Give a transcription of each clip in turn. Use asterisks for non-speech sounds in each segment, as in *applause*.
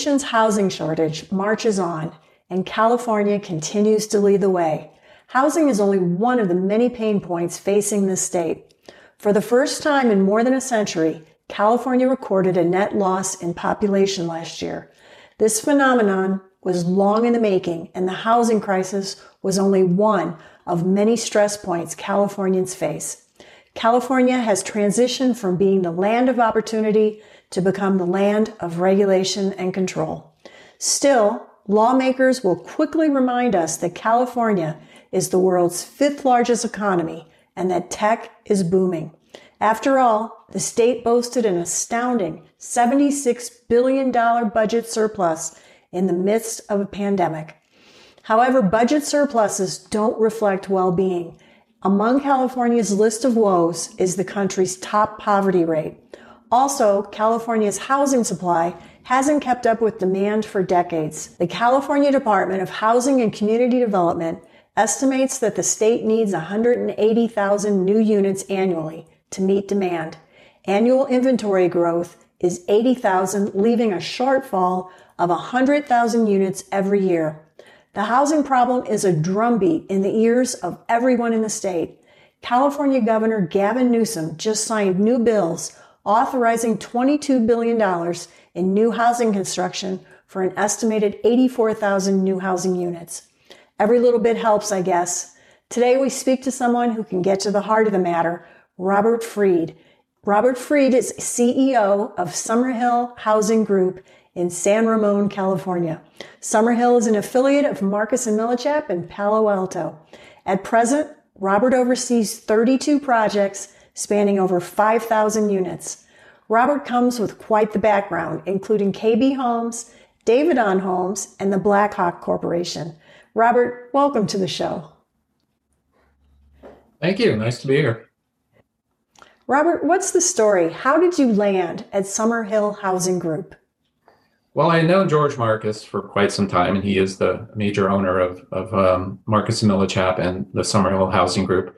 nation's housing shortage marches on, and California continues to lead the way. Housing is only one of the many pain points facing this state. For the first time in more than a century, California recorded a net loss in population last year. This phenomenon was long in the making, and the housing crisis was only one of many stress points Californians face. California has transitioned from being the land of opportunity to become the land of regulation and control. Still, lawmakers will quickly remind us that California is the world's fifth largest economy and that tech is booming. After all, the state boasted an astounding $76 billion budget surplus in the midst of a pandemic. However, budget surpluses don't reflect well-being. Among California's list of woes is the country's top poverty rate. Also, California's housing supply hasn't kept up with demand for decades. The California Department of Housing and Community Development estimates that the state needs 180,000 new units annually to meet demand. Annual inventory growth is 80,000, leaving a shortfall of 100,000 units every year. The housing problem is a drumbeat in the ears of everyone in the state. California Governor Gavin Newsom just signed new bills authorizing $22 billion in new housing construction for an estimated 84,000 new housing units. Every little bit helps, I guess. Today we speak to someone who can get to the heart of the matter, Robert Freed. Robert Freed is CEO of Summerhill Housing Group in San Ramon, California. Summerhill is an affiliate of Marcus and Millichap in Palo Alto. At present, Robert oversees 32 projects spanning over 5,000 units. Robert comes with quite the background, including KB Homes, Davidon Homes, and the Blackhawk Corporation. Robert, welcome to the show. Thank you. Nice to be here. Robert, what's the story? How did you land at Summerhill Housing Group? Well, I know George Marcus for quite some time, and he is the major owner of, of um, Marcus and Millichap and the Summerhill Housing Group.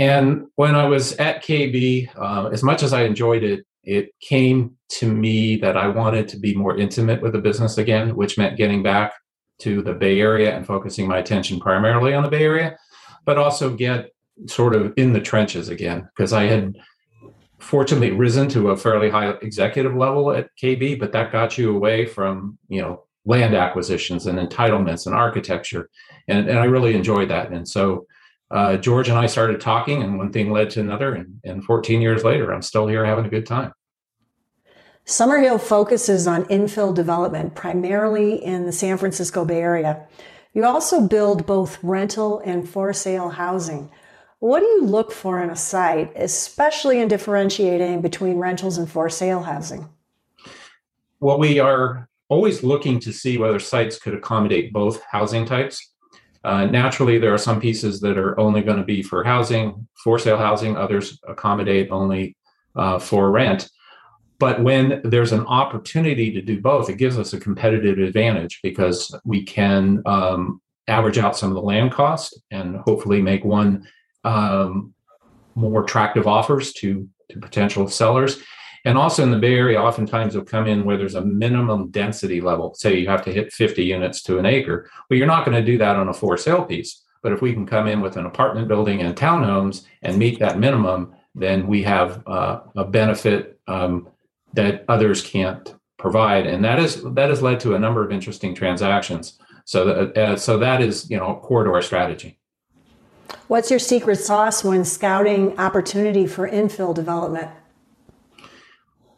And when I was at KB, uh, as much as I enjoyed it, it came to me that I wanted to be more intimate with the business again, which meant getting back to the Bay Area and focusing my attention primarily on the Bay Area, but also get sort of in the trenches again because I had fortunately risen to a fairly high executive level at KB, but that got you away from, you know, land acquisitions and entitlements and architecture. And, and I really enjoyed that. And so uh, George and I started talking, and one thing led to another. And, and 14 years later, I'm still here having a good time. Summerhill focuses on infill development, primarily in the San Francisco Bay Area. You also build both rental and for sale housing. What do you look for in a site, especially in differentiating between rentals and for sale housing? Well, we are always looking to see whether sites could accommodate both housing types. Uh, naturally, there are some pieces that are only going to be for housing, for sale housing, others accommodate only uh, for rent. But when there's an opportunity to do both, it gives us a competitive advantage because we can um, average out some of the land cost and hopefully make one um, more attractive offers to to potential sellers. And also in the Bay Area, oftentimes they'll come in where there's a minimum density level. Say you have to hit 50 units to an acre. Well, you're not going to do that on a for sale piece. But if we can come in with an apartment building and townhomes and meet that minimum, then we have uh, a benefit um, that others can't provide, and that is that has led to a number of interesting transactions. So that uh, so that is you know core to our strategy. What's your secret sauce when scouting opportunity for infill development?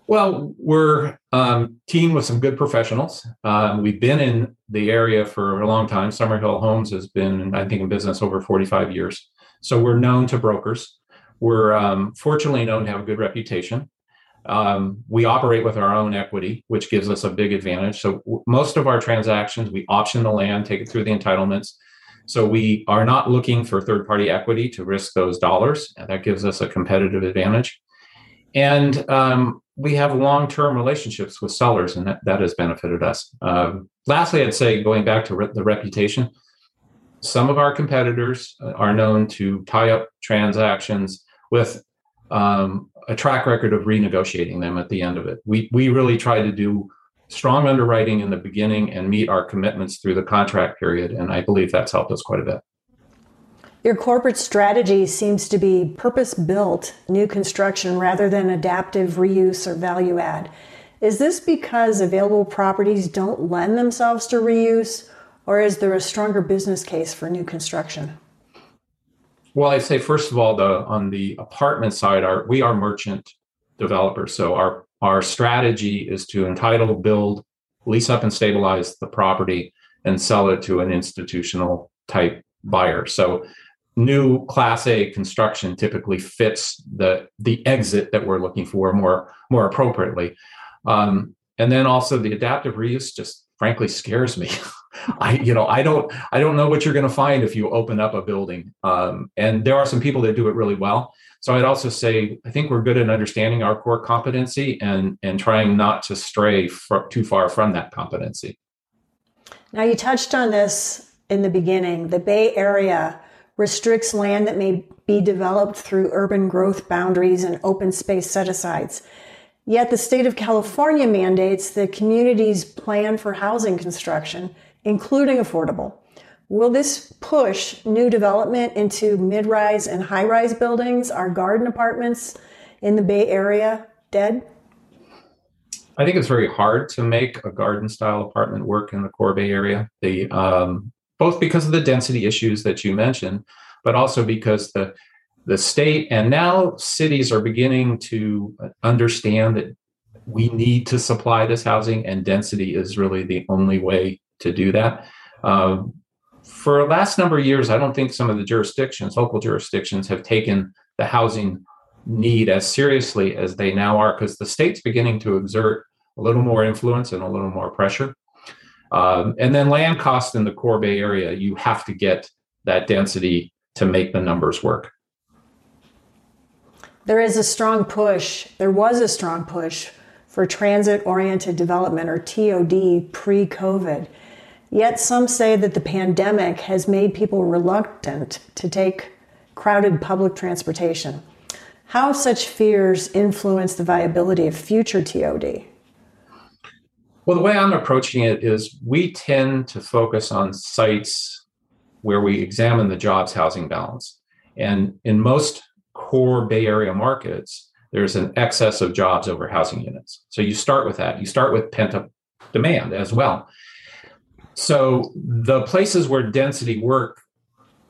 Well, we're um, with some good professionals. Um, we've been in the area for a long time. Summerhill Homes has been, I think, in business over 45 years. So we're known to brokers. We're um, fortunately known to have a good reputation. Um, we operate with our own equity, which gives us a big advantage. So w- most of our transactions, we option the land, take it through the entitlements, so we are not looking for third party equity to risk those dollars. And that gives us a competitive advantage. And um, we have long term relationships with sellers, and that, that has benefited us. Um, lastly, I'd say going back to re- the reputation, some of our competitors uh, are known to tie up transactions with um, a track record of renegotiating them at the end of it. We, we really try to do strong underwriting in the beginning and meet our commitments through the contract period. And I believe that's helped us quite a bit. Your corporate strategy seems to be purpose built new construction rather than adaptive reuse or value add. Is this because available properties don't lend themselves to reuse, or is there a stronger business case for new construction? Well, I'd say first of all, the on the apartment side, our we are merchant developers, so our our strategy is to entitle, build, lease up, and stabilize the property and sell it to an institutional type buyer. So new class A construction typically fits the the exit that we're looking for more more appropriately. Um, and then also the adaptive reuse just frankly scares me. *laughs* I you know I don't I don't know what you're going to find if you open up a building. Um, and there are some people that do it really well. So I'd also say I think we're good at understanding our core competency and and trying not to stray fr- too far from that competency. Now you touched on this in the beginning. The Bay Area restricts land that may be developed through urban growth boundaries and open space set asides. Yet the state of California mandates that communities plan for housing construction, including affordable. Will this push new development into mid rise and high rise buildings? Are garden apartments in the Bay Area dead? I think it's very hard to make a garden style apartment work in the core Bay Area. The um, both because of the density issues that you mentioned, but also because the the state and now cities are beginning to understand that we need to supply this housing and density is really the only way to do that. Um, for the last number of years i don't think some of the jurisdictions local jurisdictions have taken the housing need as seriously as they now are because the state's beginning to exert a little more influence and a little more pressure um, and then land cost in the core bay area you have to get that density to make the numbers work there is a strong push, there was a strong push for transit oriented development or TOD pre COVID. Yet some say that the pandemic has made people reluctant to take crowded public transportation. How such fears influence the viability of future TOD? Well, the way I'm approaching it is we tend to focus on sites where we examine the jobs housing balance. And in most core Bay Area markets, there's an excess of jobs over housing units. So you start with that. You start with pent up demand as well. So the places where density work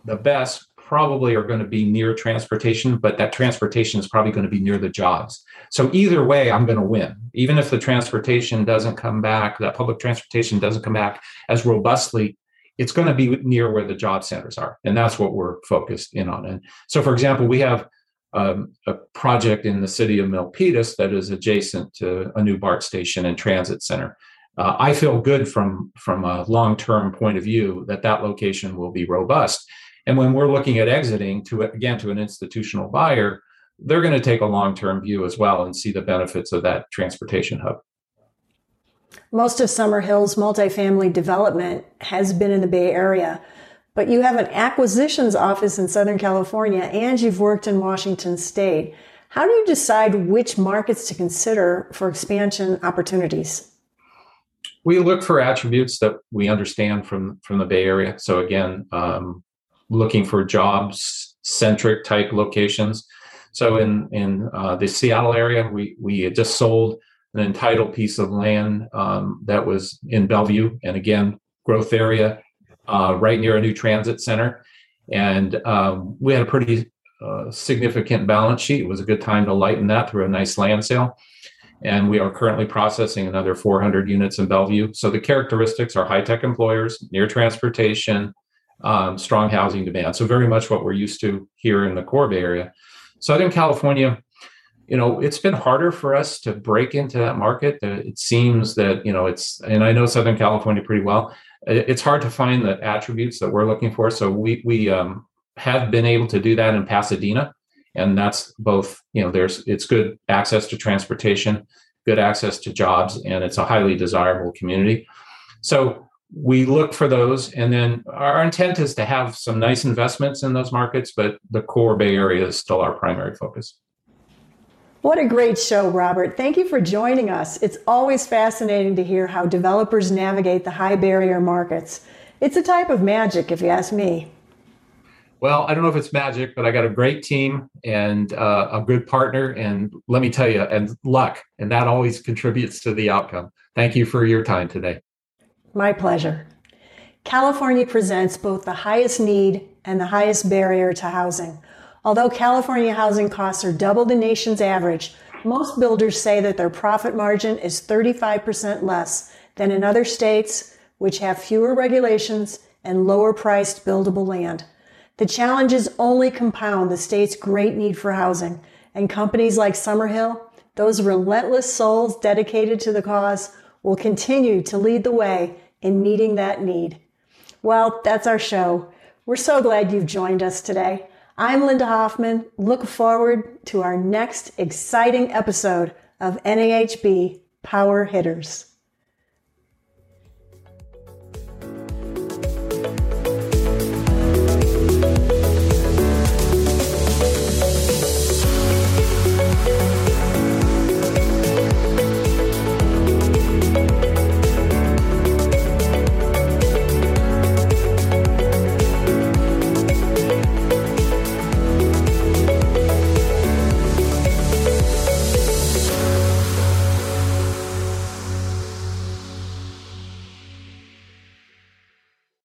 the best probably are going to be near transportation, but that transportation is probably going to be near the jobs. So either way, I'm going to win. Even if the transportation doesn't come back, that public transportation doesn't come back as robustly, it's going to be near where the job centers are. And that's what we're focused in on. And so, for example, we have um, a project in the city of Milpitas that is adjacent to a new BART station and transit center. Uh, I feel good from from a long term point of view that that location will be robust. And when we're looking at exiting to again to an institutional buyer, they're going to take a long term view as well and see the benefits of that transportation hub. Most of Summerhill's multifamily development has been in the Bay Area, but you have an acquisitions office in Southern California and you've worked in Washington state. How do you decide which markets to consider for expansion opportunities? We look for attributes that we understand from, from the Bay Area. So, again, um, looking for jobs centric type locations. So, in, in uh, the Seattle area, we, we just sold an entitled piece of land um, that was in Bellevue, and again, growth area, uh, right near a new transit center. And um, we had a pretty uh, significant balance sheet. It was a good time to lighten that through a nice land sale. And we are currently processing another 400 units in Bellevue. So the characteristics are high tech employers, near transportation, um, strong housing demand. So very much what we're used to here in the core Bay area. Southern California, you know, it's been harder for us to break into that market. It seems that, you know, it's, and I know Southern California pretty well it's hard to find the attributes that we're looking for. So we we um, have been able to do that in Pasadena, and that's both. You know, there's it's good access to transportation, good access to jobs, and it's a highly desirable community. So we look for those, and then our intent is to have some nice investments in those markets, but the core Bay Area is still our primary focus. What a great show, Robert. Thank you for joining us. It's always fascinating to hear how developers navigate the high barrier markets. It's a type of magic, if you ask me. Well, I don't know if it's magic, but I got a great team and uh, a good partner. And let me tell you, and luck. And that always contributes to the outcome. Thank you for your time today. My pleasure. California presents both the highest need and the highest barrier to housing. Although California housing costs are double the nation's average, most builders say that their profit margin is 35% less than in other states, which have fewer regulations and lower priced buildable land. The challenges only compound the state's great need for housing, and companies like Summerhill, those relentless souls dedicated to the cause, will continue to lead the way in meeting that need. Well, that's our show. We're so glad you've joined us today. I'm Linda Hoffman. Look forward to our next exciting episode of NAHB Power Hitters.